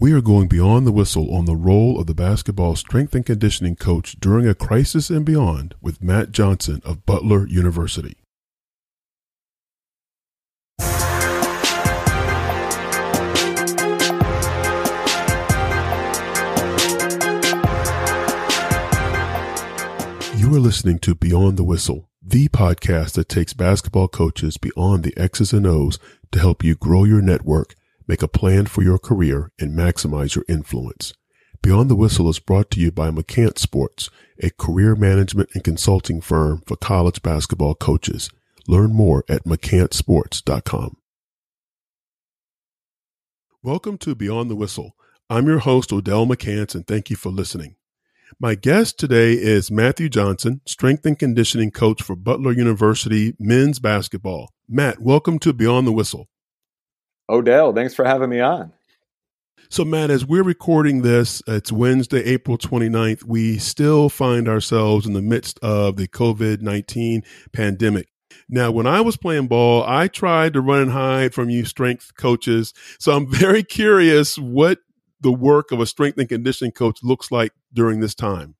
We are going beyond the whistle on the role of the basketball strength and conditioning coach during a crisis and beyond with Matt Johnson of Butler University. You are listening to Beyond the Whistle, the podcast that takes basketball coaches beyond the X's and O's to help you grow your network Make a plan for your career and maximize your influence. Beyond the Whistle is brought to you by McCants Sports, a career management and consulting firm for college basketball coaches. Learn more at McCantsports.com. Welcome to Beyond the Whistle. I'm your host, Odell McCants, and thank you for listening. My guest today is Matthew Johnson, strength and conditioning coach for Butler University men's basketball. Matt, welcome to Beyond the Whistle. Odell, thanks for having me on. So, Matt, as we're recording this, it's Wednesday, April 29th. We still find ourselves in the midst of the COVID 19 pandemic. Now, when I was playing ball, I tried to run and hide from you strength coaches. So I'm very curious what the work of a strength and conditioning coach looks like during this time.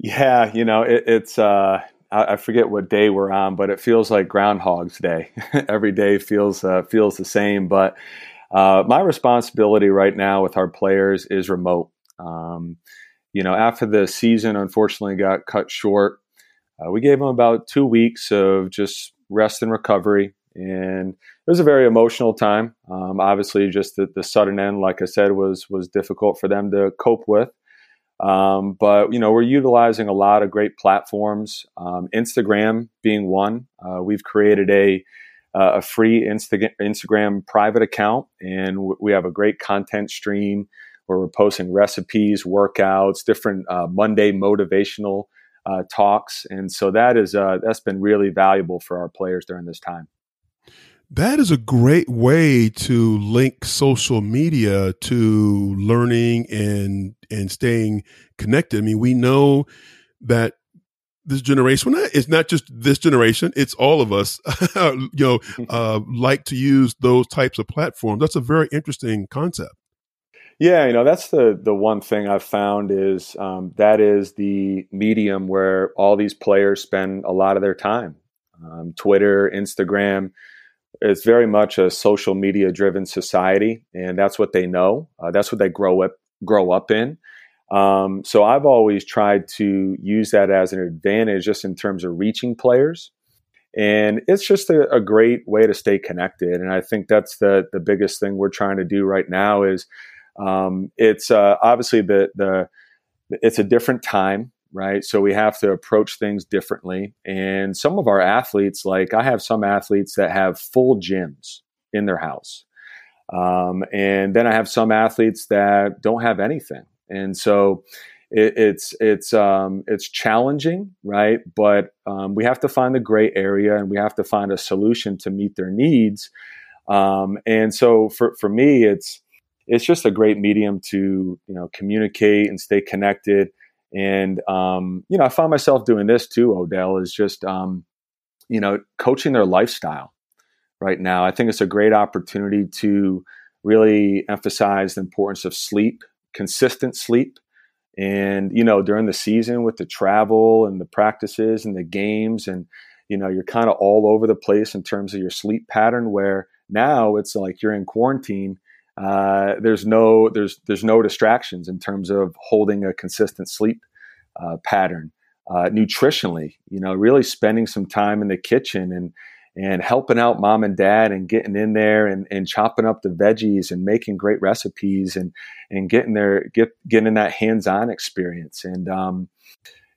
Yeah, you know, it, it's uh, I, forget what day we're on, but it feels like Groundhog's Day. Every day feels uh, feels the same. But uh, my responsibility right now with our players is remote. Um, you know, after the season unfortunately got cut short, uh, we gave them about two weeks of just rest and recovery. And it was a very emotional time. Um, obviously, just the, the, sudden end, like I said, was was difficult for them to cope with. Um, but you know, we're utilizing a lot of great platforms. Um, Instagram being one. Uh, we've created a uh, a free Insta- Instagram private account, and w- we have a great content stream where we're posting recipes, workouts, different uh, Monday motivational uh, talks, and so that is uh, that's been really valuable for our players during this time. That is a great way to link social media to learning and and staying connected. I mean, we know that this generation well, it's not just this generation it's all of us you know uh, like to use those types of platforms that's a very interesting concept yeah you know that's the the one thing i've found is um, that is the medium where all these players spend a lot of their time um, twitter instagram it's very much a social media driven society, and that's what they know. Uh, that's what they grow up grow up in. Um, so I've always tried to use that as an advantage, just in terms of reaching players, and it's just a, a great way to stay connected. And I think that's the the biggest thing we're trying to do right now is um, it's uh, obviously the the it's a different time right? So we have to approach things differently. And some of our athletes, like I have some athletes that have full gyms in their house. Um, and then I have some athletes that don't have anything. And so it, it's it's um, it's challenging, right? But um, we have to find the gray area, and we have to find a solution to meet their needs. Um, and so for for me, it's it's just a great medium to you know communicate and stay connected. And um, you know, I found myself doing this too. Odell is just um, you know coaching their lifestyle right now. I think it's a great opportunity to really emphasize the importance of sleep, consistent sleep. And you know, during the season with the travel and the practices and the games, and you know, you're kind of all over the place in terms of your sleep pattern. Where now it's like you're in quarantine uh, there's no there's there's no distractions in terms of holding a consistent sleep uh, pattern. Uh, nutritionally, you know, really spending some time in the kitchen and and helping out mom and dad and getting in there and, and chopping up the veggies and making great recipes and and getting there get getting that hands-on experience and um,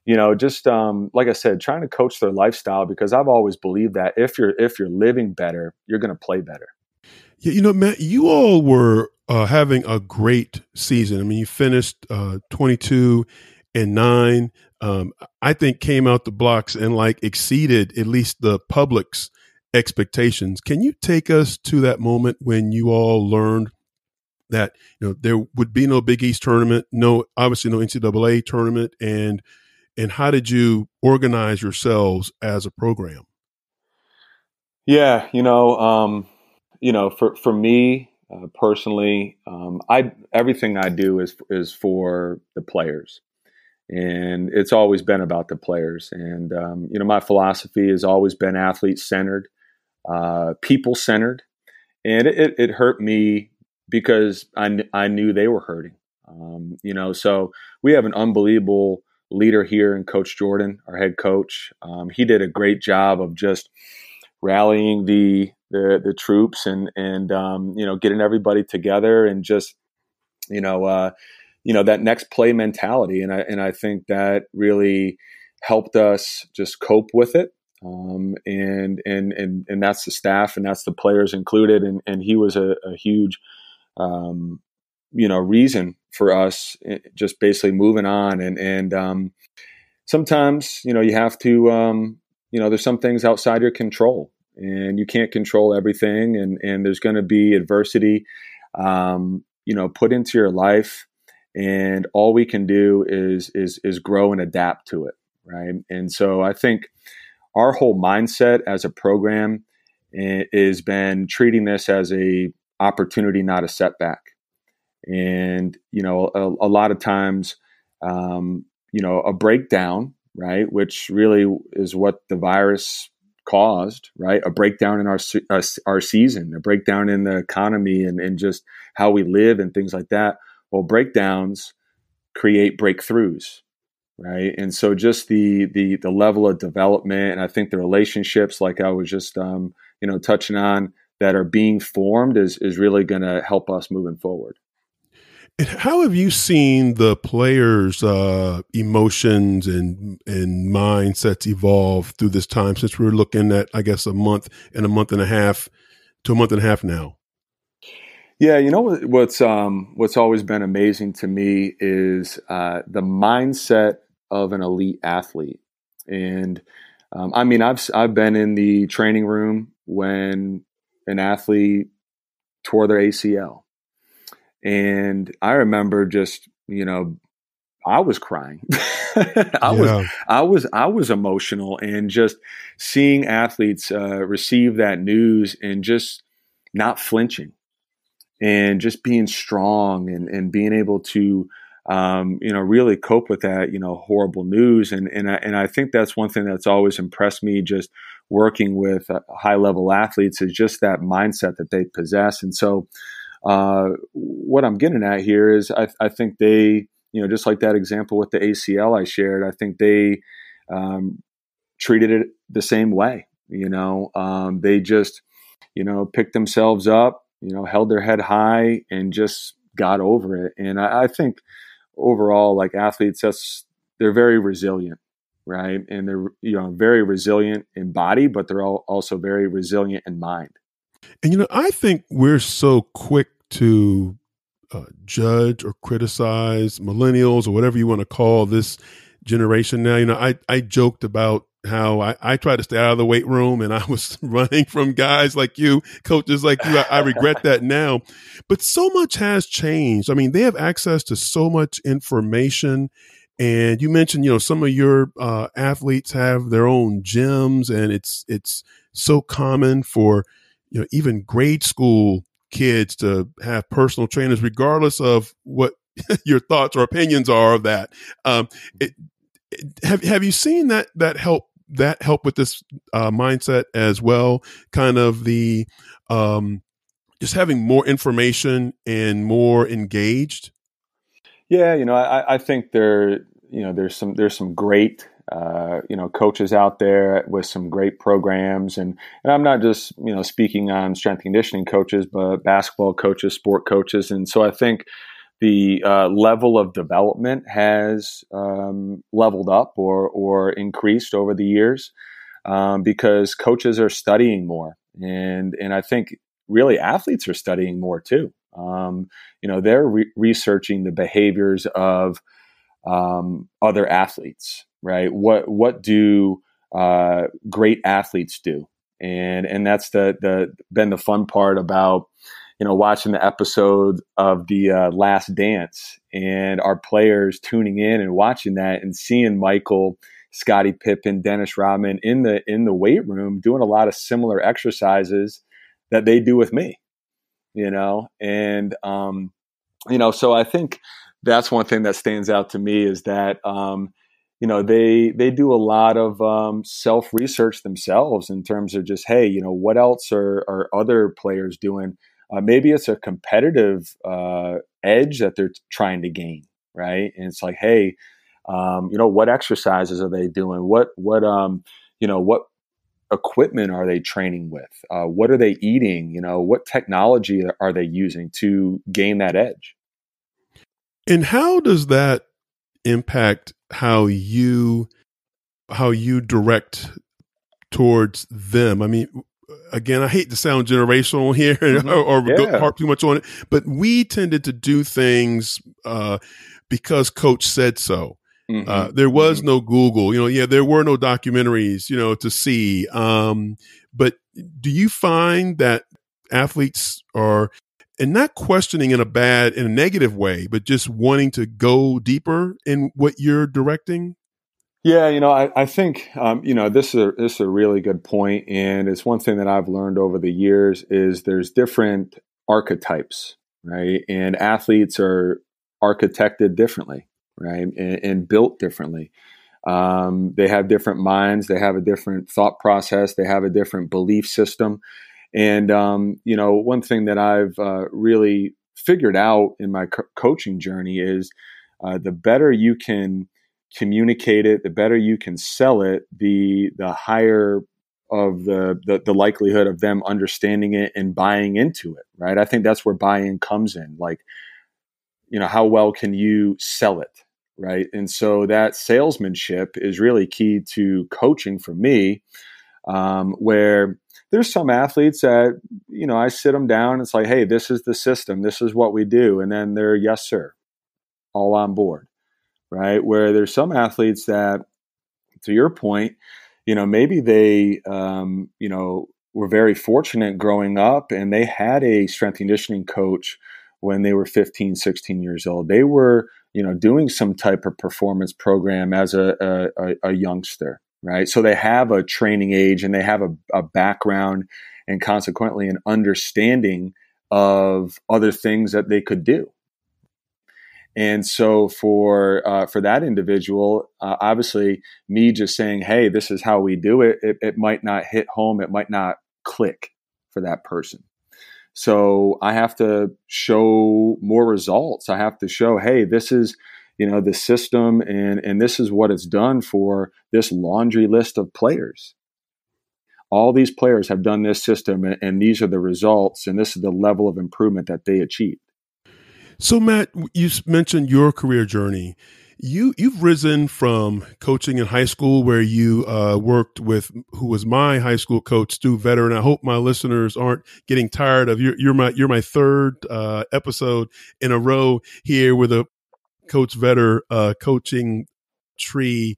you know just um, like i said trying to coach their lifestyle because i've always believed that if you're if you're living better you're going to play better yeah, you know, Matt, you all were uh, having a great season. I mean, you finished uh, 22 and nine. Um, I think came out the blocks and like exceeded at least the public's expectations. Can you take us to that moment when you all learned that you know there would be no Big East tournament, no obviously no NCAA tournament, and and how did you organize yourselves as a program? Yeah, you know, um, you know, for for me, uh, personally, um, I everything I do is is for the players, and it's always been about the players. And um, you know, my philosophy has always been athlete centered, uh, people centered, and it, it, hurt me because I I knew they were hurting. Um, you know, so we have an unbelievable leader here in Coach Jordan, our head coach. Um, he did a great job of just rallying the the, the troops and and um, you know getting everybody together and just you know uh, you know that next play mentality and I and I think that really helped us just cope with it um, and and and and that's the staff and that's the players included. And and he was a, a huge um, you know reason for us eh, just basically moving on. And and um, sometimes you know you have to um, you know there's some things outside your control and you can't control everything. And and there's going to be adversity um, you know put into your life. And all we can do is is is grow and adapt to it right? And so i think our whole mindset as a program has been treating this as a opportunity not a setback and you know a, a lot of times um, you know a breakdown right which really is what the virus caused, right? A breakdown in our uh, our season, a breakdown in the economy, and, and just how we live and things like that. Well, breakdowns create breakthroughs, right? And so just the the the level of development, and I think the relationships, like I was just um, you know touching on, that are being formed is is really going to help us moving forward. And how have you seen the players' uh, emotions and and mindsets evolve through this time? Since we're looking at, I guess, a month and a month and a half to a month and a half now. Yeah, you know what's um, what's always been amazing to me is uh, the mindset of an elite athlete, and um, I mean, I've I've been in the training room when an athlete tore their ACL and I remember just, you know, I was crying. I yeah. was I was I was emotional and just seeing athletes uh, receive that news and just not flinching and just being strong and, and being able to um, you know really cope with that you know horrible news and and I, and I think that's one thing that's always impressed me just working with uh, high level athletes is just that mindset that they possess and so uh, what I'm getting at here is I, I, think they, you know, just like that example with the ACL I shared, I think they um, treated it the same way. You know, um, they just, you know, picked themselves up, you know, held their head high and just got over it. And I, I think overall, like athletes, that's they're very resilient right? And they're you know very resilient in body, but they're all also very resilient in mind. And you know, I think we're so quick to uh, judge or criticize millennials or whatever you want to call this generation now. You know, I, I joked about how I, I tried to stay out of the weight room and I was running from guys like you, coaches like you. I, I regret that now. But so much has changed. I mean, they have access to so much information. And you mentioned, you know, some of your uh, athletes have their own gyms, and it's it's so common for you know even grade school kids to have personal trainers, regardless of what your thoughts or opinions are of that. Um, it, have have you seen that that help that help with this uh, mindset as well? Kind of the um, just having more information and more engaged. Yeah, you know, I, I think there, you know, there's some there's some great uh, you know coaches out there with some great programs and, and i'm not just you know speaking on strength conditioning coaches but basketball coaches sport coaches and so i think the uh, level of development has um, leveled up or, or increased over the years um, because coaches are studying more and and I think really athletes are studying more too. Um, you know, they're re- researching the behaviors of um, other athletes right? What what do uh, great athletes do? And and that's the the been the fun part about you know watching the episode of the uh, Last Dance and our players tuning in and watching that and seeing Michael. Scottie Pippen, Dennis Rodman in the in the weight room doing a lot of similar exercises that they do with me you know, and um, you know, so I think that's one thing that stands out to me is that um, you know they they do a lot of um, self research themselves in terms of just hey you know what else are, are other players doing uh, maybe it's a competitive uh, edge that they're trying to gain right? And it's like hey um, you know what exercises are they doing? What what um you know what equipment are they training with? Uh, what are they eating? You know what technology are they using to gain that edge? And how does that impact how you how you direct towards them. I mean, again, I hate to sound generational here mm-hmm. or, or yeah. harp too much on it, but we tended to do things uh, because coach said so. Mm-hmm. Uh, there was mm-hmm. no Google, you know. Yeah, there were no documentaries, you know, to see. Um, but do you find that athletes are and not questioning in a bad in a negative way but just wanting to go deeper in what you're directing yeah you know i, I think um, you know this is, a, this is a really good point and it's one thing that i've learned over the years is there's different archetypes right? And athletes are architected differently right? And, and built differently. Um, they have different minds they have a different thought process they have a different belief system. And um, you know, one thing that I've uh, really figured out in my co- coaching journey is uh, the better you can communicate it, the better you can sell it, the the higher of the, the, the likelihood of them understanding it and buying into it. Right. I think that's where buy-in comes in. Like, you know, how well can you sell it? Right. And so that salesmanship is really key to coaching for me, um, where there's some athletes that you know I sit them down. It's like, hey, this is the system. This is what we do, and then they're yes, sir, all on board, right? Where there's some athletes that, to your point, you know, maybe they, um, you know, were very fortunate growing up, and they had a strength conditioning coach when they were 15, 16 years old. They were, you know, doing some type of performance program as a, a, a youngster right? So they have a training age and they have a, a background and consequently an understanding of other things that they could do. And so for uh, for that individual, uh, obviously, me just saying, "Hey, this is how we do it," it, it might not hit home. It might not click for that person. So I have to show more results. I have to show, "Hey, this is you know the system and and this is what it's done for this laundry list of players all these players have done this system and, and these are the results and this is the level of improvement that they achieved so matt you mentioned your career journey. You you've risen from coaching in high school where you uh, worked with who was my high school coach Stu Vetter, and I hope my listeners aren't getting tired of you're, you're my you're my third uh, episode in a row here with a Coach Vetter uh, coaching tree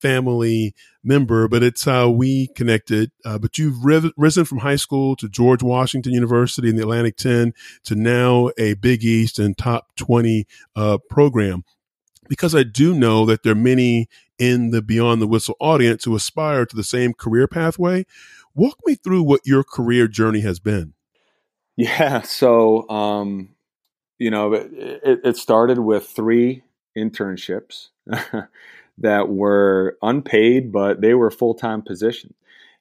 family member, but it's how we connected. Uh, but you've risen from high school to George Washington University in the Atlantic 10 to now a Big East and top 20 uh, program. Because I do know that there are many in the Beyond the Whistle audience who aspire to the same career pathway. Walk me through what your career journey has been. Yeah. So, um, you know, it, it started with three internships that were unpaid, but they were full time positions.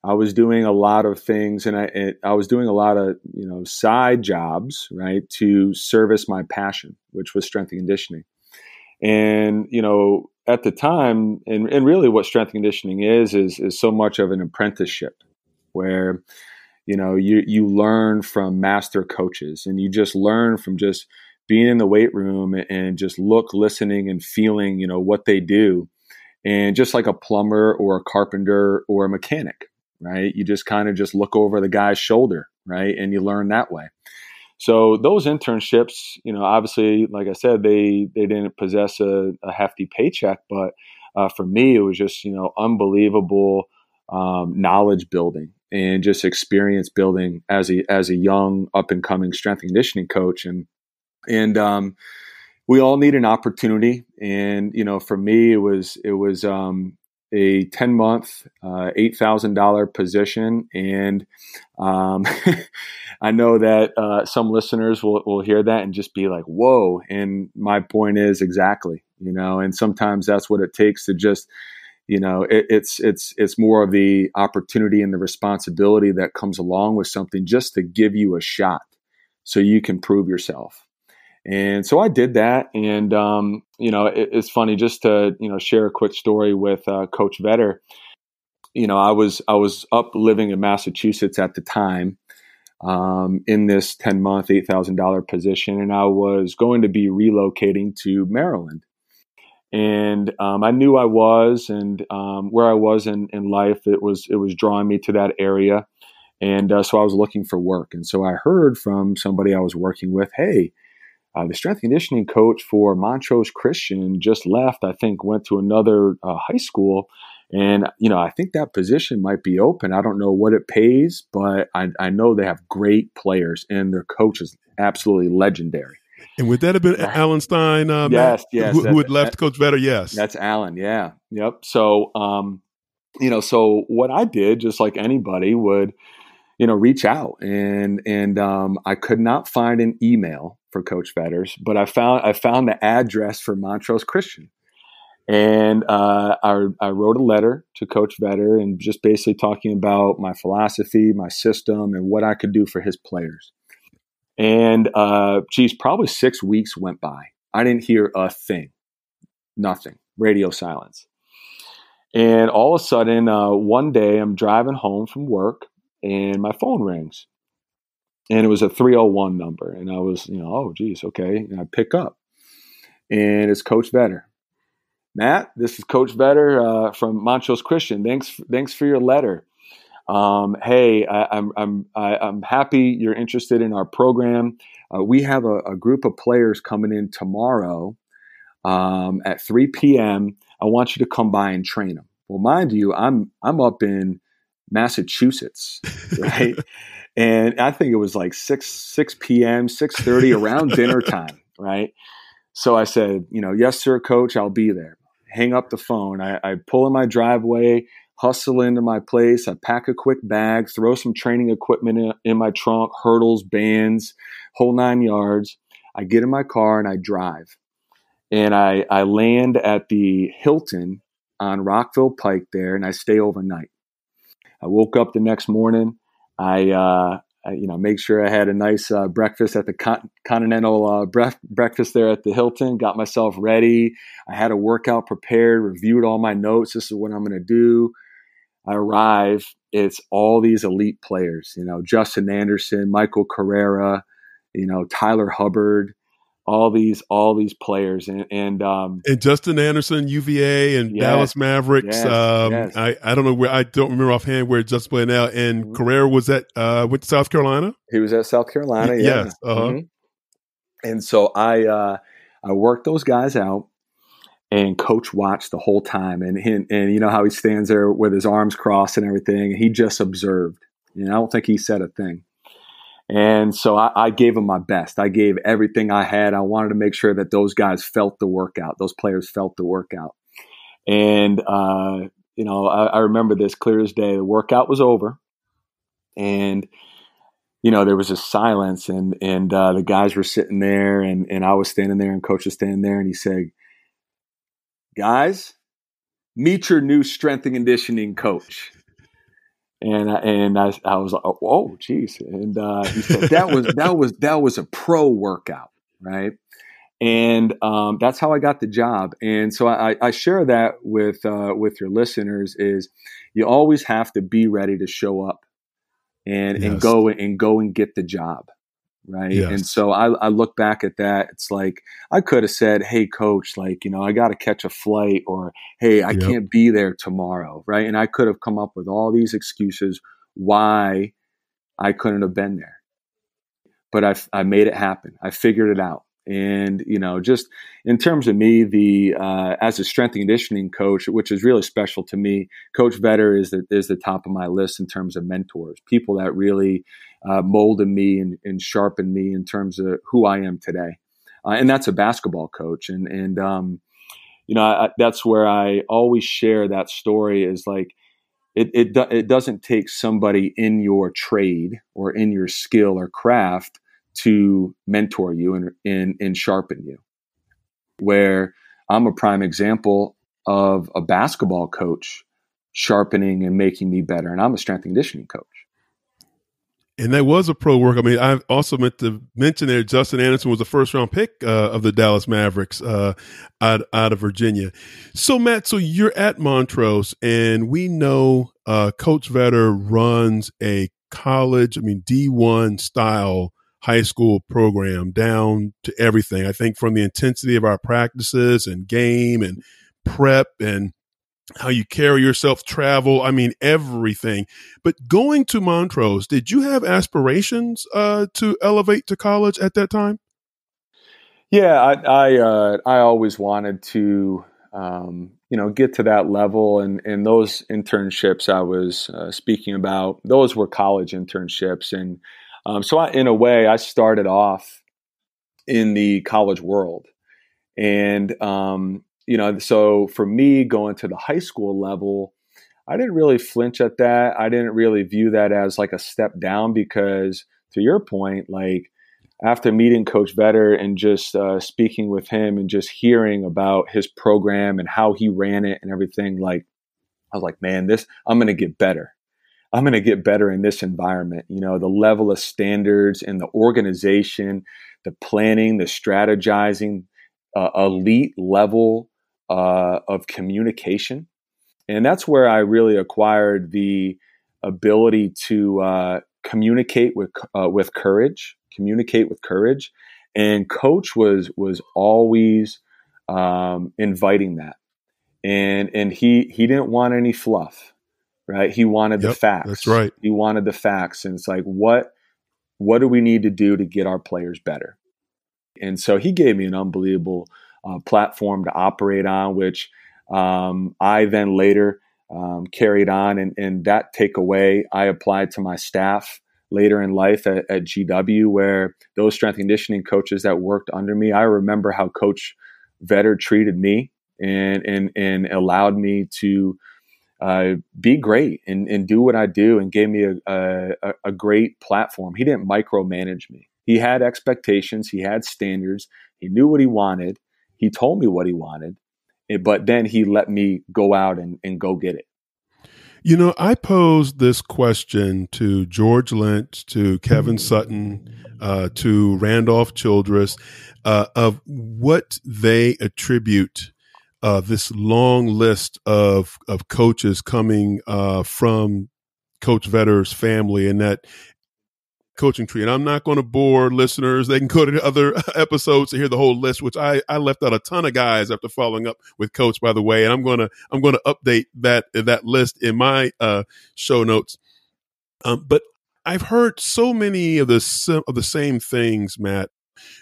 I was doing a lot of things, and I it, I was doing a lot of you know side jobs, right, to service my passion, which was strength and conditioning. And you know, at the time, and, and really, what strength and conditioning is is is so much of an apprenticeship, where you know you you learn from master coaches, and you just learn from just being in the weight room and just look, listening, and feeling, you know, what they do. And just like a plumber or a carpenter or a mechanic, right? You just kind of just look over the guy's shoulder, right? And you learn that way. So those internships, you know, obviously, like I said, they they didn't possess a, a hefty paycheck, but uh, for me, it was just you know unbelievable um, knowledge building and just experience building as a as a young up and coming strength and conditioning coach. And and um, we all need an opportunity. And you know, for me, it was it was um, a 10 month, uh, $8,000 position. And um, I know that uh, some listeners will, will hear that and just be like, whoa. And my point is exactly, you know, and sometimes that's what it takes to just, you know, it, it's, it's, it's more of the opportunity and the responsibility that comes along with something just to give you a shot so you can prove yourself. And so I did that. And, um, you know, it, it's funny just to, you know, share a quick story with uh, Coach Vetter. You know, I was, I was up living in Massachusetts at the time um, in this 10 month, $8,000 position. And I was going to be relocating to Maryland. And um, I knew I was, and um, where I was in, in life, it was it was drawing me to that area, and uh, so I was looking for work. And so I heard from somebody I was working with, "Hey, uh, the strength conditioning coach for Montrose Christian just left. I think went to another uh, high school, and you know I think that position might be open. I don't know what it pays, but I, I know they have great players, and their coach is absolutely legendary. And would that have been Alan Stein? Uh, yes, yes. Who, who had left that, Coach Vetter? Yes, that's Alan. Yeah, yep. So, um, you know, so what I did, just like anybody would, you know, reach out, and and um, I could not find an email for Coach Vetters, but I found I found the address for Montrose Christian, and uh, I, I wrote a letter to Coach Vetter and just basically talking about my philosophy, my system, and what I could do for his players. And uh, geez, probably six weeks went by. I didn't hear a thing, nothing, radio silence. And all of a sudden, uh, one day I'm driving home from work and my phone rings. And it was a 301 number and i was you know oh geez okay. And i pick up and it's coach vetter matt this is coach vetter uh, from montrose christian. Thanks thanks for your letter. Um, hey I, am I'm, I'm, I'm happy you're interested in our program. Uh, we have a, a, group of players coming in tomorrow um, at 3 p.m i want you to come by and train them well mind you i'm i'm up in massachusetts right and I think it was like six six p.m. six thirty around dinner time, right? So I said, you know, yes, sir, coach, I'll be there. Hang up the phone. I, I pull in my driveway, hustle into my place. I pack a quick bag, throw some training equipment in, in my trunk, hurdles, bands, whole nine yards. I get in my car and I drive, and I I land at the Hilton on Rockville Pike there, and I stay overnight. I woke up the next morning I, uh, I, you know, make sure I had a nice uh, breakfast at the con- continental uh, bre- breakfast there at the Hilton. Got myself ready. I had a workout prepared. Reviewed all my notes. This is what I'm going to do. I arrive. It's all these elite players. You know, Justin Anderson, Michael Carrera, you know, Tyler Hubbard all these all these players and and, um, and Justin Anderson, UVA, and yes, Dallas Mavericks. Yes, um, yes. I I don't know where I don't remember offhand where Justin playing now. And mm-hmm. Carrera was at uh, with South Carolina. He was at South Carolina. Yeah. Yes. Uh-huh. Mm-hmm. And so I uh, I worked those guys out. And coach watched the whole time, and he, and you know how he stands there with his arms crossed and everything. And he just observed. And I don't think he said a thing. And so I, I, gave them my best. I gave everything I had. I wanted to make sure that those guys felt the workout, those players felt the workout. And, uh, you know, I, I, remember this clear as day. The workout was over. And, you know, there was a silence, and, and uh, the guys were sitting there, and, and I was standing there, and coach was standing there, and he said, Guys, meet your new strength and conditioning coach and I, and I, I was like, oh, whoa, geez. And uh, he said that was that was that was a pro workout, right? And um, that's how I got the job. And so I, I share that with uh, with your listeners is you always have to be ready to show up and yes. and go and go and get the job right? Yes. And so I, I, look back at that. It's like I could have said, "Hey, coach, like you know, I got to catch a flight," or "Hey, I yep. can't be there tomorrow," right? And I could have come up with all these excuses why I couldn't have been there. But I, I made it happen. I figured it out. And you know, just in terms of me, the uh, as a strength and conditioning coach, which is really special to me, Coach Vetter is the, is the top of my list in terms of mentors, people that really uh, molded me and, and, sharpened me in terms of who I am today. Uh, and that's a basketball coach. And and um, you know, I, that's where I always share that story is like, it, it, it doesn't take somebody in your trade or in your skill or craft to mentor you and, and, and sharpen you. Where I'm a prime example of a basketball coach sharpening and making me better. And I'm a strength and conditioning coach. And that was a pro work. I mean, I also meant to mention there Justin Anderson was a first round pick uh, of the Dallas Mavericks uh, out, out of Virginia. So, Matt, so you're at Montrose, and we know uh, Coach Vetter runs a college, I mean, D1 style high school program down to everything. I think from the intensity of our practices and game and prep and how you carry yourself, travel. I mean, everything. But going to Montrose, did you have aspirations uh, to elevate to college at that time? Yeah, I I, uh, I always wanted to, um, you know, get to that level, and and those internships I was uh, speaking about, those were college internships, and um, so I, in a way, I started off in the college world, and um, you know, so for me going to the high school level, I didn't really flinch at that. I didn't really view that as like a step down because, to your point, like after meeting Coach Vetter and just uh, speaking with him and just hearing about his program and how he ran it and everything, like I was like, man, this I'm going to get better. I'm going to get better in this environment. You know, the level of standards and the organization, the planning, the strategizing, uh, elite level uh, of communication. And that's where I really acquired the ability to uh, communicate with uh, with courage, communicate with courage. And coach was was always um, inviting that, and and he he didn't want any fluff, right? He wanted yep, the facts. That's right. He wanted the facts, and it's like what what do we need to do to get our players better? And so he gave me an unbelievable uh, platform to operate on, which um, I then later um, carried on. And, and, that takeaway I applied to my staff later in life at, at, GW, where those strength conditioning coaches that worked under me, I remember how Coach Vetter treated me and, and, and allowed me to uh, be great and, and do what I do and gave me a, a, a great platform. He didn't micromanage me. He had expectations, he had standards, he knew what he wanted, he told me what he wanted, eh, but then he let me go out and, and go get it. You know, I posed this question to George Lynch, to Kevin Sutton, uh, to Randolph Childress, uh, of what they attribute uh, this long list of of coaches coming uh, from Coach Vetter's family, and that coaching tree. And I'm not going to bore listeners. They can go to the other episodes to hear the whole list, which I, I left out a ton of guys after following up with coach, by the way. And I'm going to, I'm going to update that, that list in my, uh, show notes. Um, but I've heard so many of the, of the same things, Matt.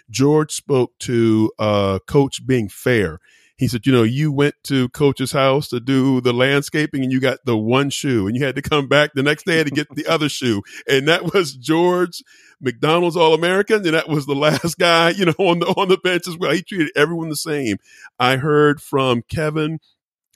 George spoke to, uh, coach being fair he said, you know, you went to coach's house to do the landscaping and you got the one shoe and you had to come back the next day to get the other shoe. And that was George McDonald's All American. And that was the last guy, you know, on the, on the bench as well. He treated everyone the same. I heard from Kevin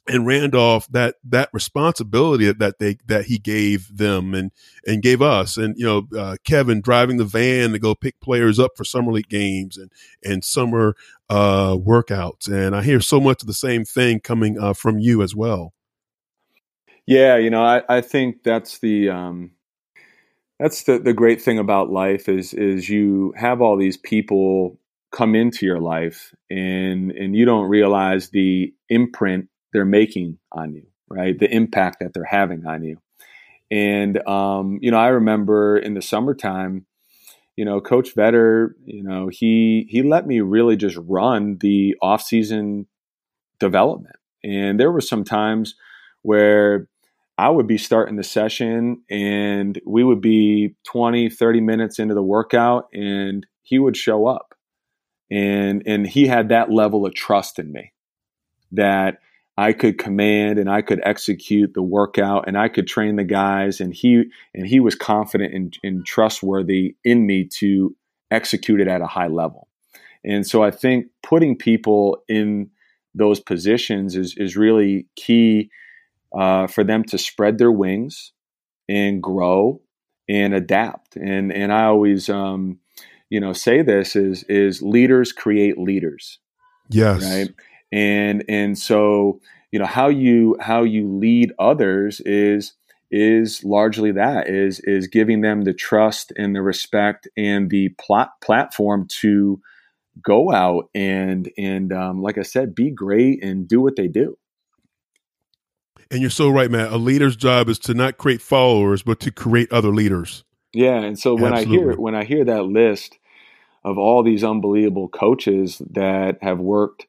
and Randolph that that responsibility that, they that he gave them and and gave us and you know uh, Kevin driving the van to go pick players up for summer league games and and summer uh, workouts and I hear so much of the same thing coming uh, from you as well. Yeah, you know I, I think that's the um, that's the the great thing about life is is you have all these people come into your life and and you don't realize the imprint they're making on you, right? The impact that they're having on you. And um, you know, I remember in the summertime, you know, Coach Vetter, you know, he he let me really just run the off-season development. And there were some times where I would be starting the session and we would be 20, 30 minutes into the workout and he would show up. And and he had that level of trust in me that I could command and I could execute the workout and I could train the guys and he and he was confident and, and trustworthy in me to execute it at a high level. And so I think putting people in those positions is is really key uh, for them to spread their wings and grow and adapt. And and I always um, you know say this is is leaders create leaders. Yes. Right. And and so you know how you how you lead others is is largely that is is giving them the trust and the respect and the plat- platform to go out and and um, like I said, be great and do what they do. And you're so right, Matt. A leader's job is to not create followers, but to create other leaders. Yeah, and so when Absolutely. I hear when I hear that list of all these unbelievable coaches that have worked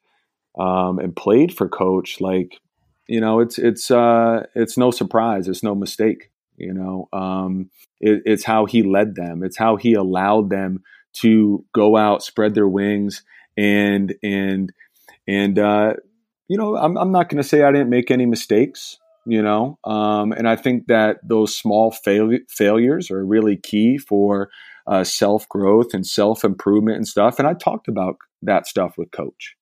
um, and played for coach, like you know, it's it's uh, it's no surprise, it's no mistake. You know, um, it, it's how he led them. It's how he allowed them to go out, spread their wings, and and and uh, you know, I'm, I'm not going to say I didn't make any mistakes. You know, um, and I think that those small fail- failures are really key for uh, self growth and self improvement and stuff. And I talked about that stuff with Coach,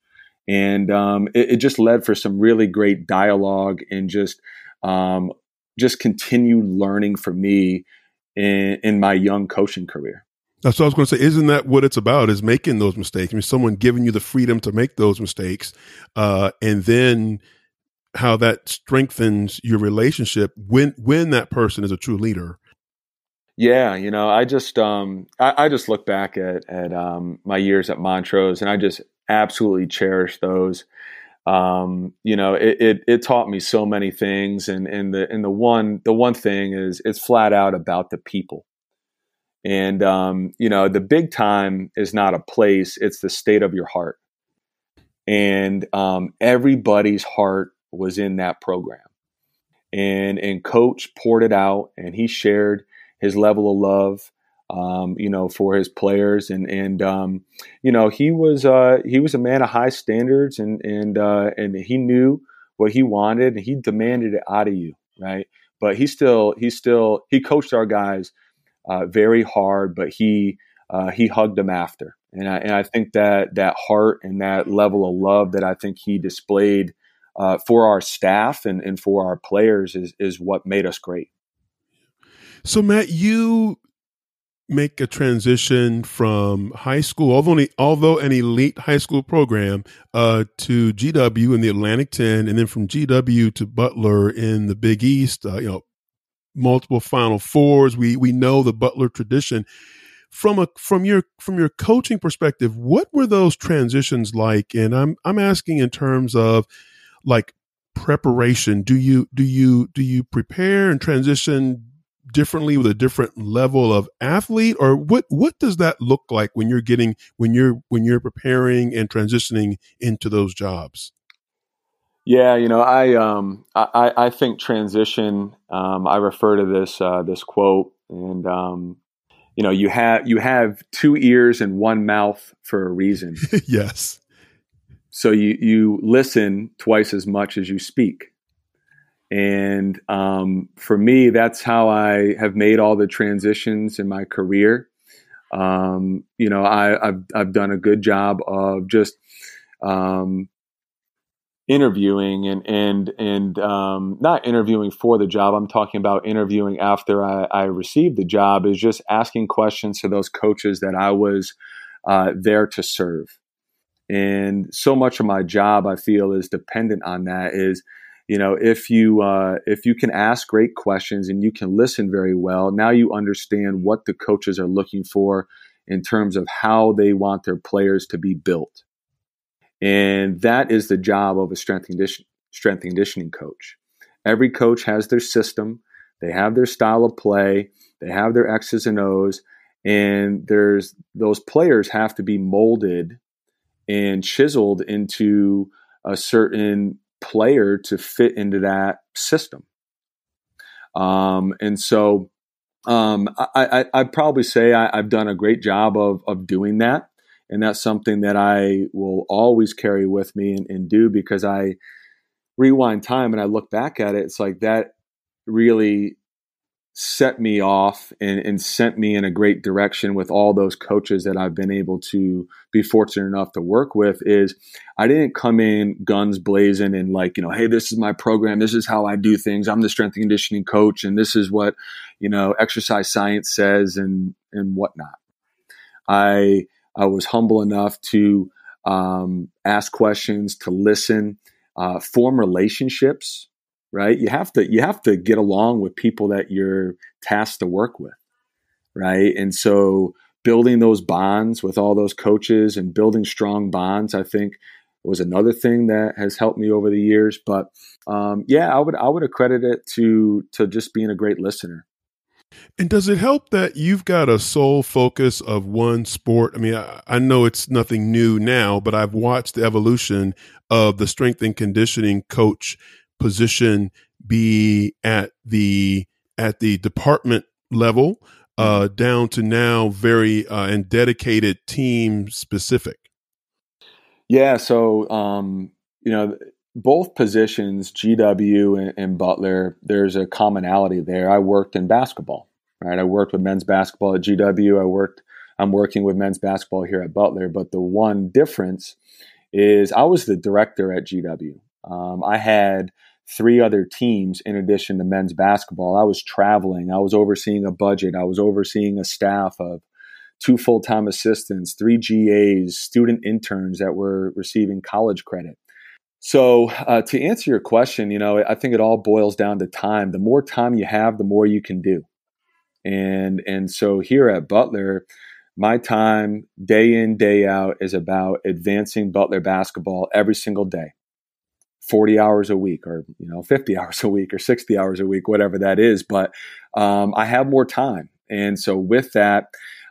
and um, it, it, just led for some really great dialogue and just um, just continued learning for me in, in my young coaching career. That's what I was going to say. Isn't that what it's about? Is making those mistakes? I mean, someone giving you the freedom to make those mistakes, uh, and then how that strengthens your relationship when when that person is a true leader. Yeah, you know, I just um, I, I just look back at at um, my years at Montrose, and I just absolutely cherish those. Um, you know, it, it, it taught me so many things, and and the and the one the one thing is it's flat out about the people and, um, you know, the big time is not a place, it's the state of your heart. And um, everybody's heart was in that program. And, and coach poured it out and he shared his level of love, um, you know, for his players. And, and um, you know, he was, uh, he was a man of high standards and, and, uh, and he knew what he wanted and he demanded it out of you. Right. But he still, he still, he coached our guys uh, very hard, but he uh, he hugged them after, and I, and I think that that heart and that level of love that I think he displayed uh, for our staff and, and for our players is is what made us great. So Matt, you make a transition from high school, although although an elite high school program, uh, to GW in the Atlantic Ten, and then from GW to Butler in the Big East. Uh, you know, multiple Final Fours. We we know the Butler tradition. From a from your from your coaching perspective, what were those transitions like? And I'm I'm asking in terms of like preparation. Do you do you do you prepare and transition differently with a different level of athlete or what what does that look like when you're getting when you're when you're preparing and transitioning into those jobs yeah, you know, I um, I, I think transition. Um, I refer to this uh, this quote, and um, you know, you have you have two ears and one mouth for a reason. yes. So you you listen twice as much as you speak, and um, for me, that's how I have made all the transitions in my career. Um, you know, I, have I've done a good job of just um, interviewing and and and um, not interviewing for the job. I'm talking about interviewing after I, I received the job. Is just asking questions to those coaches that I was uh, there to serve. And so much of my job, I feel, is dependent on that. Is you know if you uh, if you can ask great questions and you can listen very well, now you understand what the coaches are looking for in terms of how they want their players to be built. And that is the job of a strength condition, strength conditioning coach. Every coach has their system, they have their style of play, they have their X's and O's, and there's those players have to be molded and chiseled into a certain player to fit into that system. Um, and so um, I, would probably say I, have done a great job of, of doing that and that's something that I will always carry with me and, and, do because I rewind time and I look back at it. It's like that really set me off and, and, sent me in a great direction with all those coaches that I've been able to be fortunate enough to work with is I didn't come in guns blazing and like, you know, hey, this is my program. This is how I do things. I'm the strength and conditioning coach. And this is what, you know, exercise science says and, and whatnot. I, I was humble enough to um, ask questions, to listen, uh, form relationships right? You have to you have to get along with people that you're tasked to work with, right? And so building those bonds with all those coaches and building strong bonds, I think was another thing that has helped me over the years. But um, yeah, I would I would accredit it to to just being a great listener. And does it help that you've got a sole focus of one sport? I mean, I, I, know it's nothing new now, but I've watched the evolution of the strength and conditioning coach position be at the at the department level uh, mm-hmm. down to now very uh, and dedicated team specific? Yeah, so um, you know both positions, GW and, and, Butler, there's a commonality there. I worked in basketball, right? I worked with men's basketball at GW. I worked. I'm working with men's basketball here at Butler, but the one difference is I was the director at GW. Um, I had three other teams in addition to men's basketball. I was traveling, I was overseeing a budget, I was overseeing a staff of two full time assistants, three GAs, student interns that were receiving college credit. So, uh, to answer your question, you know, I think it all boils down to time. The more time you have, the more you can do. And and so here at Butler, my time day in day out is about advancing Butler basketball every single day. 40 hours a week or you know 50 hours a week or 60 hours a week whatever that is but um, i have more time. And so with that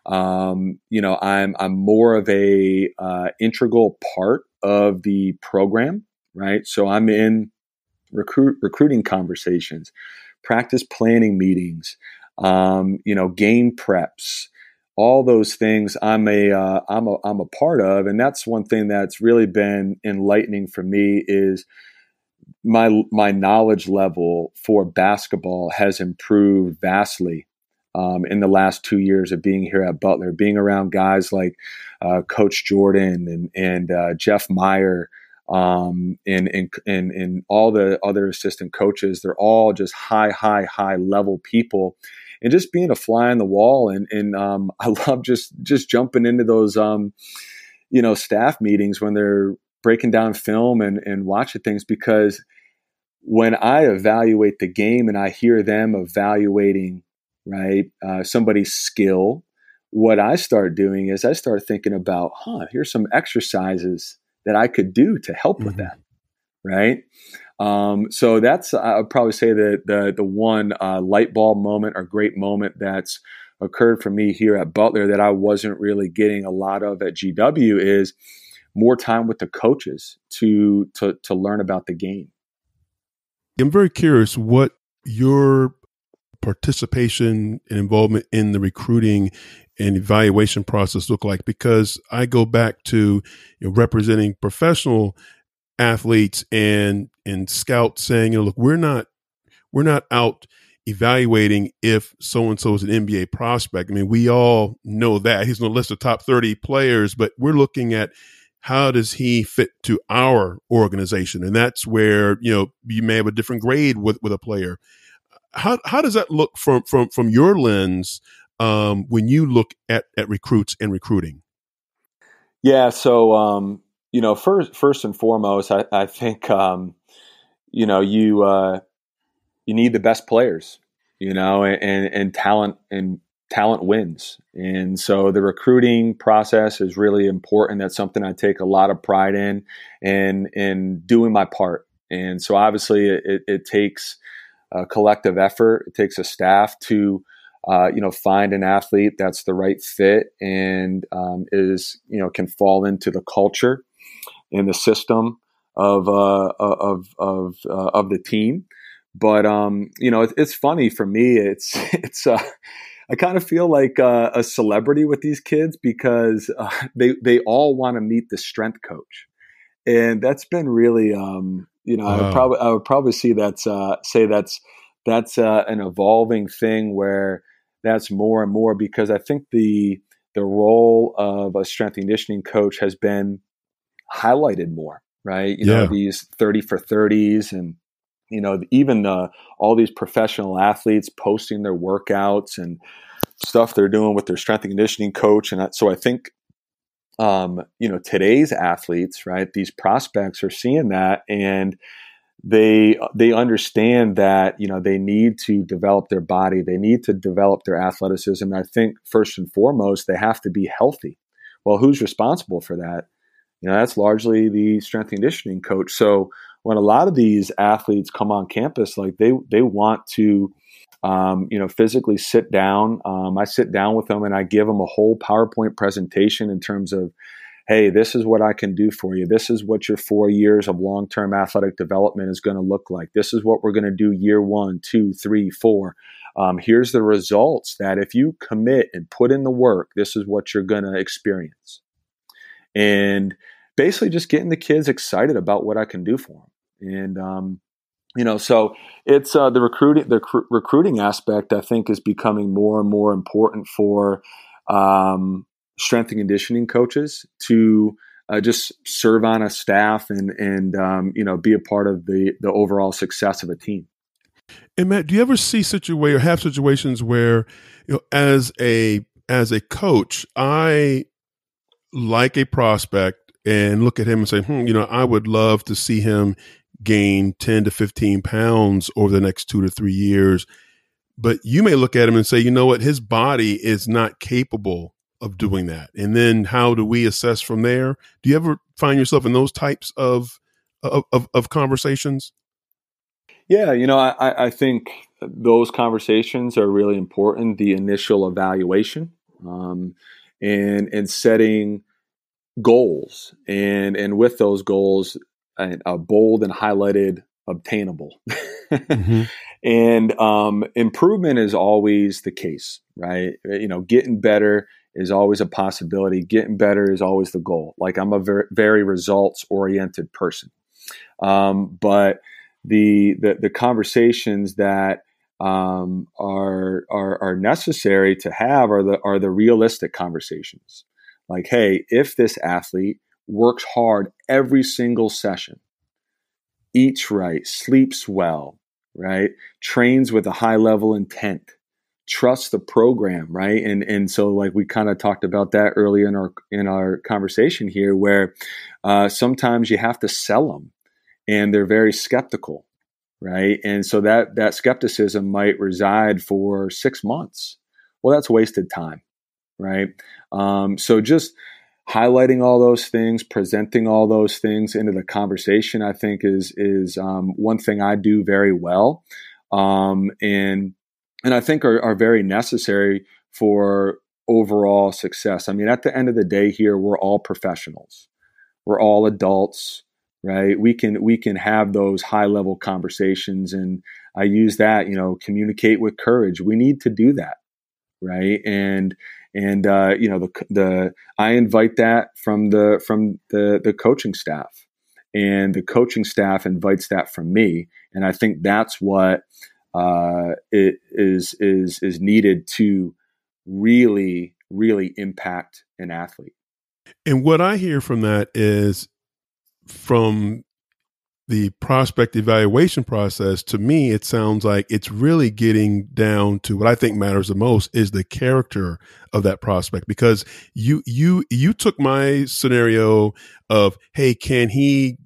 um, you know i'm i'm more of a uh, integral part of the program right? So i'm in recruit recruiting conversations practice planning meetings um, you know game preps all those things I'm a uh, I'm a I'm a part of, and that's one thing that's really been enlightening for me is my my knowledge level for basketball has improved vastly um, in the last two years of being here at Butler, being around guys like uh, Coach Jordan and and uh, Jeff Meyer. Um, and, and, and, and all the other assistant coaches, they're all just high, high, high level people and just being a fly on the wall. And, and um, I love just, just jumping into those, um, you know, staff meetings when they're breaking down film and, and watching things because when I evaluate the game and I hear them evaluating, right, uh, somebody's skill, what I start doing is I start thinking about, huh, here's some exercises that I could do to help mm-hmm. with that, right? Um, so that's I'd probably say that the the one uh, light bulb moment or great moment that's occurred for me here at Butler that I wasn't really getting a lot of at GW is more time with the coaches to to to learn about the game. I'm very curious what your participation and involvement in the recruiting and evaluation process look like because I go back to you know, representing professional athletes and and scouts saying, you know, look, we're not we're not out evaluating if so and so is an NBA prospect. I mean, we all know that he's on the list of top 30 players, but we're looking at how does he fit to our organization? And that's where, you know, you may have a different grade with, with a player. How, how does that look from, from, from your lens um, when you look at, at recruits and recruiting? Yeah. So, um, you know, first, first and foremost, I, I think, um, you know, you, uh, you need the best players, you know, and, and talent and talent wins. And so the recruiting process is really important. That's something I take a lot of pride in and in doing my part. And so obviously it, it takes a collective effort. It takes a staff to, uh, you know, find an athlete that's the right fit and um, is, you know, can fall into the culture and the system of, uh, of, of, uh, of the team. But, um, you know, it, it's funny for me. It's, it's, uh, I kind of feel like uh, a celebrity with these kids because uh, they they all want to meet the strength coach, and that's been really, um, you know, wow. I would probably I would probably see that's uh, say that's that's uh, an evolving thing where that's more and more because I think the the role of a strength conditioning coach has been highlighted more, right? You yeah. know, these 30 for 30s and you know, even the all these professional athletes posting their workouts and stuff they're doing with their strength and conditioning coach and so I think um, you know, today's athletes, right? These prospects are seeing that and they they understand that you know they need to develop their body they need to develop their athleticism i think first and foremost they have to be healthy well who's responsible for that you know that's largely the strength conditioning coach so when a lot of these athletes come on campus like they they want to um, you know physically sit down um, i sit down with them and i give them a whole powerpoint presentation in terms of hey, this is what I can do for you. This is what your four years of long term athletic development is going to look like. This is what we're going to do year one, two, three, four. Um, here's the results that if you commit and put in the work, this is what you're going to experience. And basically just getting the kids excited about what I can do for them. And, um, you know, so it's uh, the recruiting, the cr- recruiting aspect, I think, is becoming more and more important for um, strength and conditioning coaches to uh, just serve on a staff and and um, you know be a part of the the overall success of a team. And Matt, do you ever see situation or have situations where you know as a as a coach, I like a prospect and look at him and say, hmm, you know, I would love to see him gain 10 to 15 pounds over the next two to three years. But you may look at him and say, you know what, his body is not capable of doing that? And then how do we assess from there? Do you ever find yourself in those types of of, of, of conversations? Yeah, you know, I, I think those conversations are really important. The initial evaluation um, and and setting goals, and and with those goals, a, a bold and highlighted obtainable. mm-hmm. And um, improvement is always the case, right? You know, getting better is always a possibility. Getting better is always the goal. Like I'm a very, very results oriented person. Um, but the, the, the conversations that um, are, are are necessary to have are the are the realistic conversations. Like, hey, if this athlete works hard every single session, eats right, sleeps well, right, trains with a high level intent, trust the program, right? And and so like we kind of talked about that earlier in our in our conversation here, where uh, sometimes you have to sell them, and they're very skeptical, right? And so that that skepticism might reside for six months. Well, that's wasted time, right? Um, so just highlighting all those things, presenting all those things into the conversation, I think is is um, one thing I do very well. Um, and and I think are, are very necessary for overall success. I mean, at the end of the day, here we're all professionals, we're all adults, right? We can we can have those high level conversations, and I use that, you know, communicate with courage. We need to do that, right? And and uh, you know the the I invite that from the from the the coaching staff, and the coaching staff invites that from me, and I think that's what uh, it is is is needed to really really impact an athlete. And what I hear from that is from the prospect evaluation process to me it sounds like it's really getting down to what i think matters the most is the character of that prospect because you you you took my scenario of hey can he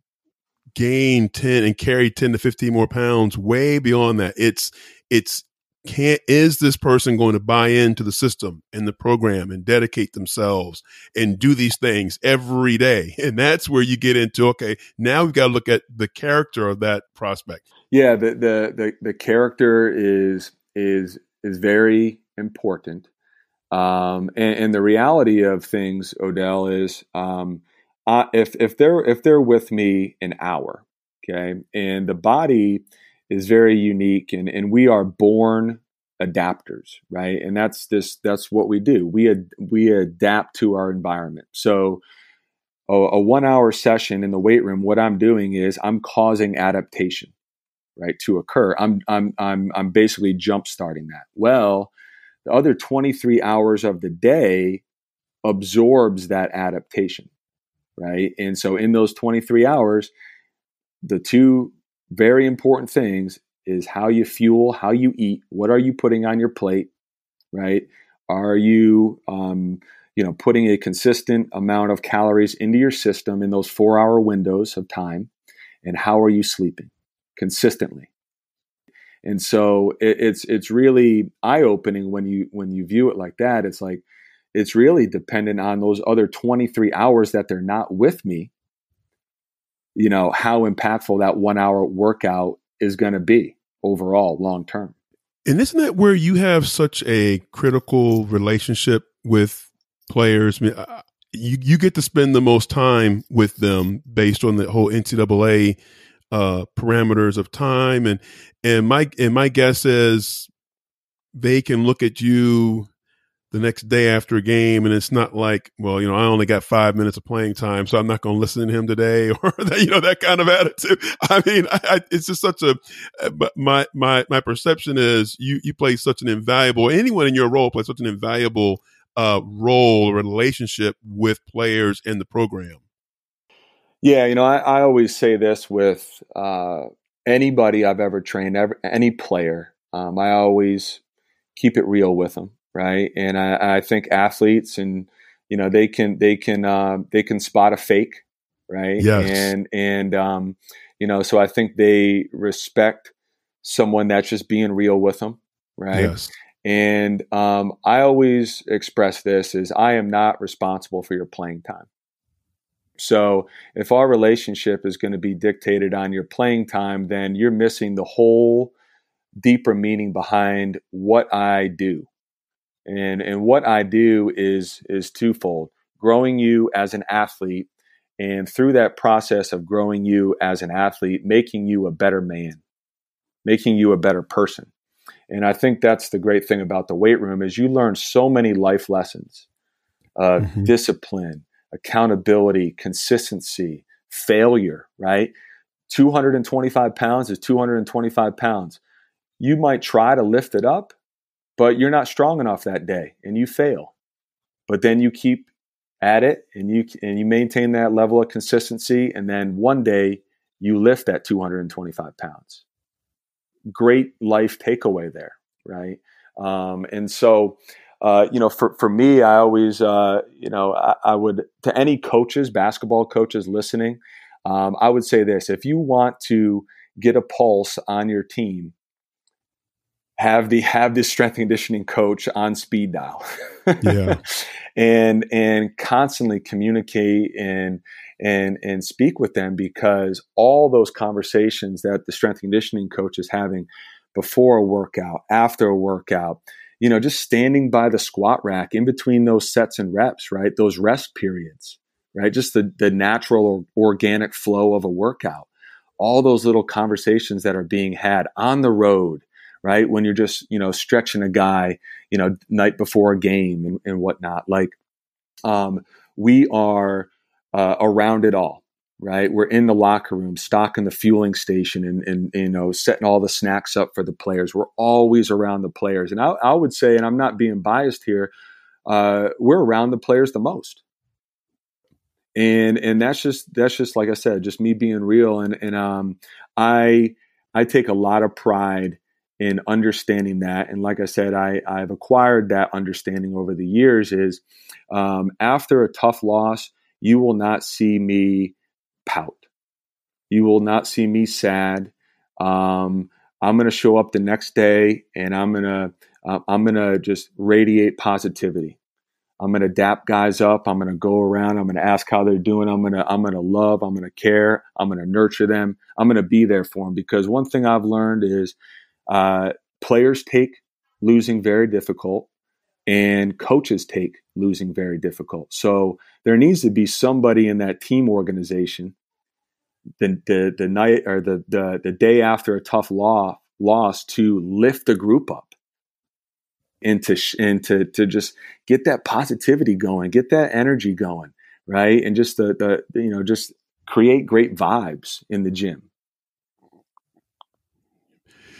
gain 10 and carry 10 to 15 more pounds way beyond that. It's, it's, can't is this person going to buy into the system and the program and dedicate themselves and do these things every day? And that's where you get into okay now we've got to look at the character of that prospect. Yeah the the the, the character is is is very important. Um, and, and, the reality of things odell is um, uh, if if they're if they're with me an hour, okay, and the body is very unique, and and we are born adapters, right? And that's this that's what we do. We ad, we adapt to our environment. So a, a one hour session in the weight room, what I'm doing is I'm causing adaptation. right, to occur. I'm I'm I'm I'm basically jump starting that. Well, the other 23 hours of the day absorbs that adaptation, right? And so in those 23 hours, the two very important things is how you fuel, how you eat, what are you putting on your plate, right? Are you um, you know putting a consistent amount of calories into your system in those four hour windows of time? And how are you sleeping? Consistently. And so it, it's it's really eye opening when you when you view it like that. It's like it's really dependent on those other 23 hours that they're not with me you know how impactful that one hour workout is going to be overall long term and isn't that where you have such a critical relationship with players. I mean, you you get to spend the most time with them based on the whole NCAA uh, parameters of time, and and my and my guess is they can look at you the next day after a game, and it's not like, well, you know, I only got five minutes of playing time, so I'm not going to listen to him today, or that, you know, that kind of attitude. I mean, I, I, it's just such a. But my my my perception is you you play such an invaluable. Anyone in your role plays such an invaluable uh, role or relationship with players in the program? Yeah, you know, I, I always say this with uh, anybody I've ever trained, ever, any player. Um, I always keep it real with them, right? And I, I think athletes and you know they can they can uh, they can spot a fake, right? Yes. And and um, you know, so I think they respect someone that's just being real with them, right? Yes. And um, I always express this as I am not responsible for your playing time. So if our relationship is going to be dictated on your playing time, then you're missing the whole deeper meaning behind what I do. And and what I do is is twofold: growing you as an athlete, and through that process of growing you as an athlete, making you a better man, making you a better person. And I think that's the great thing about the weight room is you learn so many life lessons uh, mm-hmm. discipline, accountability, consistency, failure, right? 225 pounds is 225 pounds. You might try to lift it up, but you're not strong enough that day and you fail. But then you keep at it and you and you maintain that level of consistency and then one day you lift that 225 pounds great life takeaway there, right? Um, and so, uh, you know, for, for me, I always, uh, you know, I, I, would, to any coaches, basketball coaches listening, um, I would say this if you want to get a pulse on your team, have the have this strength conditioning coach on speed dial yeah and and constantly communicate and and and speak with them because all those conversations that the strength conditioning coach is having before a workout, after a workout, you know, just standing by the squat rack in between those sets and reps, right? Those rest periods, right? Just the the natural or organic flow of a workout. All those little conversations that are being had on the road, right? When you're just, you know, stretching a guy, you know, night before a game and, and whatnot. Like, um, we are uh, around it all right we're in the locker room stocking the fueling station and, and, you know setting all the snacks up for the players we're always around the players and i, I would say and i'm not being biased here uh, we're around the players the most and and that's just that's just like i said just me being real and and um i i take a lot of pride in understanding that and like i said i i've acquired that understanding over the years is um, after a tough loss you will not see me pout. You will not see me sad. Um, I'm going to show up the next day and I'm going to uh, I'm going to just radiate positivity. I'm going to dap guys up. I'm going to go around. I'm going to ask how they're doing. I'm going to I'm going to love. I'm going to care. I'm going to nurture them. I'm going to be there for them because one thing I've learned is uh, players take losing very difficult and coaches take losing very difficult. So there needs to be somebody in that team organization the the, the night or the, the the day after a tough law, loss to lift the group up and to and to to just get that positivity going, get that energy going, right? And just the the you know just create great vibes in the gym.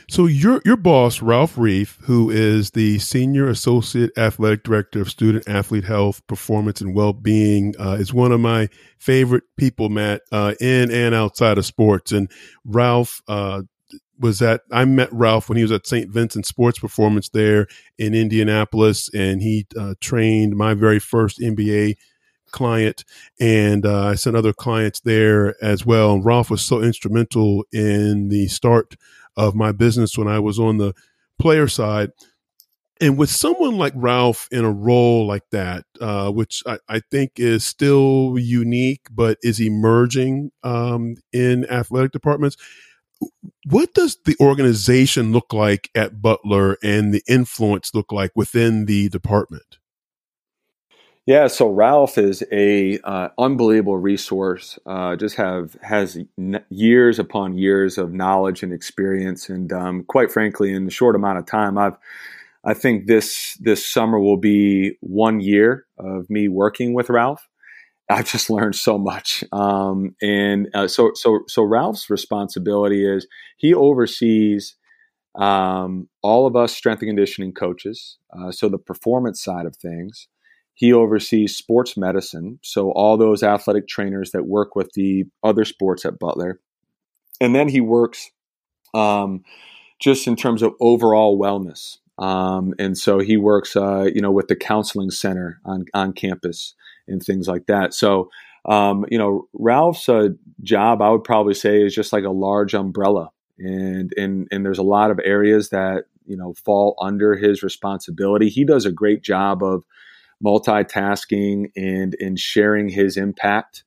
So your your boss, Ralph Reiff, who is the senior associate athletic director of student athlete health, performance, and well being, uh, is one of my favorite people, Matt, uh, in and outside of sports. And Ralph uh, was at I met Ralph when he was at St. Vincent Sports Performance there in Indianapolis, and he uh, trained my very first NBA client, and uh, I sent other clients there as well. And Ralph was so instrumental in the start of my business when I was on the player side. And with someone like Ralph in a role like that, uh, which I, I, think is still unique but is emerging um, in athletic departments, what does the organization look like at Butler and the influence look like within the department? Yeah, so Ralph is a uh, unbelievable resource. Uh, just have has years upon years of knowledge and experience, and um, quite frankly, in the short amount of time, I've I think this this summer will be one year of me working with Ralph. I've just learned so much, um, and uh, so so so Ralph's responsibility is he oversees um, all of us strength and conditioning coaches, uh, so the performance side of things. He oversees sports medicine, so all those athletic trainers that work with the other sports at Butler. And then he works um, just in terms of overall wellness. Um, and so he works, uh, you know, with the counseling center on, on campus and things like that. So, um, you know, Ralph's uh, job, I would probably say, is just like a large umbrella, and and and there's a lot of areas that you know fall under his responsibility. He does a great job of multitasking and and sharing his impact.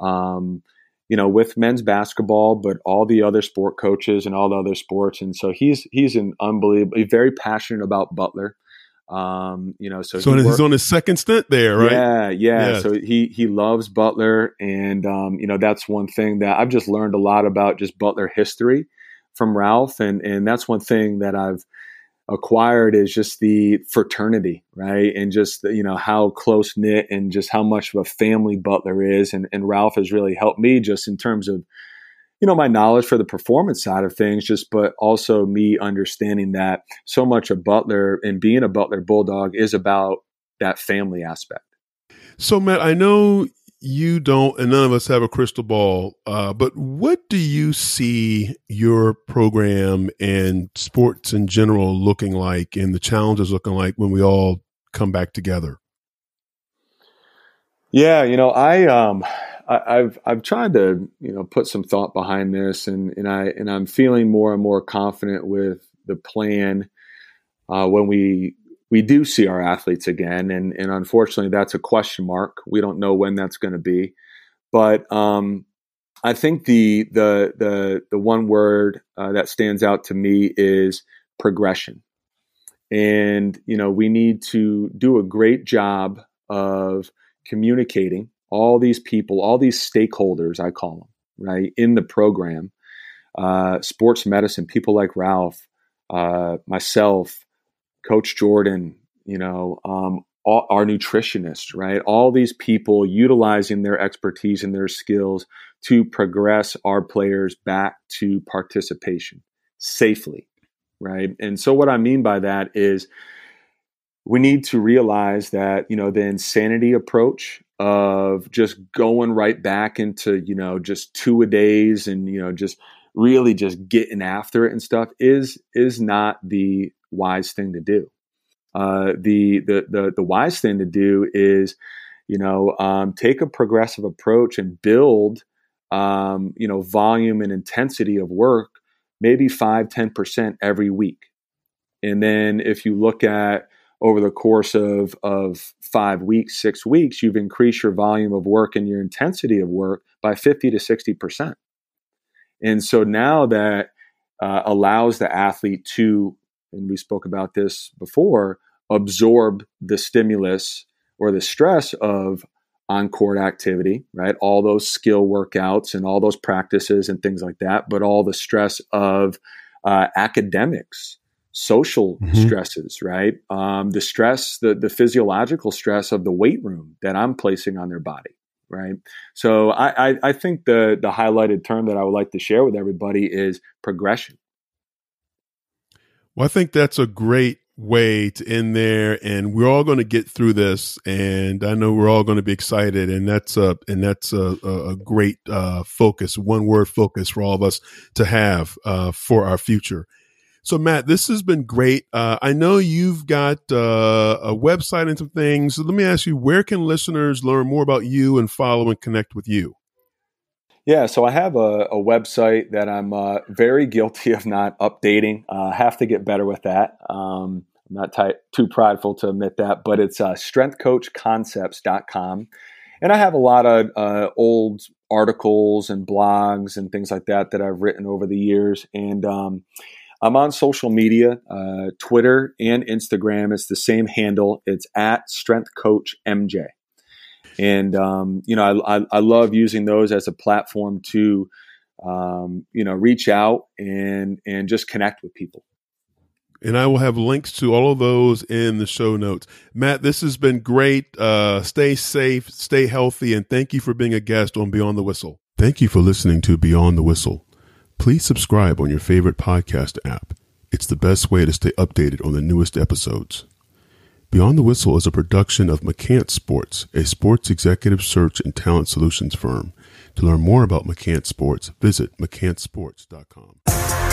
Um, you know, with men's basketball, but all the other sport coaches and all the other sports, and so he's he's an unbelievable, very passionate about Butler. Um, you know, so so he he's worked, on his second stint there, right? Yeah, yeah. So he he loves Butler, and um, you know that's one thing that I've just learned a lot about just Butler history from Ralph, and and that's one thing that I've acquired is just the fraternity, right? And just, you know, how close knit and just how much of a family Butler is. And, and Ralph has really helped me just in terms of, you know, my knowledge for the performance side of things, just, but also me understanding that so much of Butler and being a Butler Bulldog is about that family aspect. So, Matt, I know you don't, and none of us have a crystal ball. Uh, but what do you see your program and sports in general looking like, and the challenges looking like when we all come back together? Yeah, you know, I um, I, have I've tried to you know put some thought behind this, and and I and I'm feeling more and more confident with the plan uh, when we we do see our athletes again, and and unfortunately, that's a question mark. We don't know when that's going to be, but um, I think the the the the one word uh, that stands out to me is progression, and you know we need to do a great job of communicating all these people, all these stakeholders, I call them, right in the program, uh, sports medicine, people like Ralph, uh, myself Coach Jordan, you know, um, all, our nutritionist, right? All these people utilizing their expertise and their skills to progress our players back to participation safely, right? And so, what I mean by that is we need to realize that, you know, the insanity approach of just going right back into, you know, just two a days and, you know, just really just getting after it and stuff is is not the wise thing to do. Uh, the, the the the wise thing to do is, you know, um, take a progressive approach and build, um, you know, volume and intensity of work, maybe five ten percent every week, and then if you look at over the course of of five weeks, six weeks, you've increased your volume of work and your intensity of work by fifty to sixty percent. And so now that uh, allows the athlete to and we spoke about this before, absorb the stimulus or the stress of on court activity, right? All those skill workouts and all those practices and things like that, but all the stress of uh, academics, social mm-hmm. stresses, right? Um, the stress, the, the physiological stress of the weight room that I'm placing on their body, right? So I, I, I think the the highlighted term that I would like to share with everybody is progression Well, I think that's a great way to end there and we're all going to get through this and i know we're all going to be excited and that's a and that's a, a great uh, focus one word focus for all of us to have uh, for our future. So matt this has been great. Uh, i know you've got uh, a website and some things. So let me ask you where can listeners learn more about you and follow and connect with you yeah, so I have a, a website that I'm uh, very guilty of not updating. I uh, have to get better with that. Um, I'm not too prideful to admit that, but it's uh, strengthcoachconcepts.com. And I have a lot of uh, old articles and blogs and things like that that I've written over the years. And um, I'm on social media, uh, Twitter and Instagram. It's the same handle. It's at Strength Coach MJ and um, you know I, I, I, love using those as a platform to um, you know reach out and and just connect with people and I will have links to all of those in the show notes. Matt, this has been great. Uh, stay safe, stay healthy, and thank you for being a guest on Beyond the Whistle. Thank you for listening to Beyond the Whistle. Please subscribe on your favorite podcast app. It's the best way to stay updated on the newest episodes. Beyond the Whistle is a production of McCants Sports, a sports executive search and talent solutions firm. To learn more about McCants Sports, visit mccantsports.com.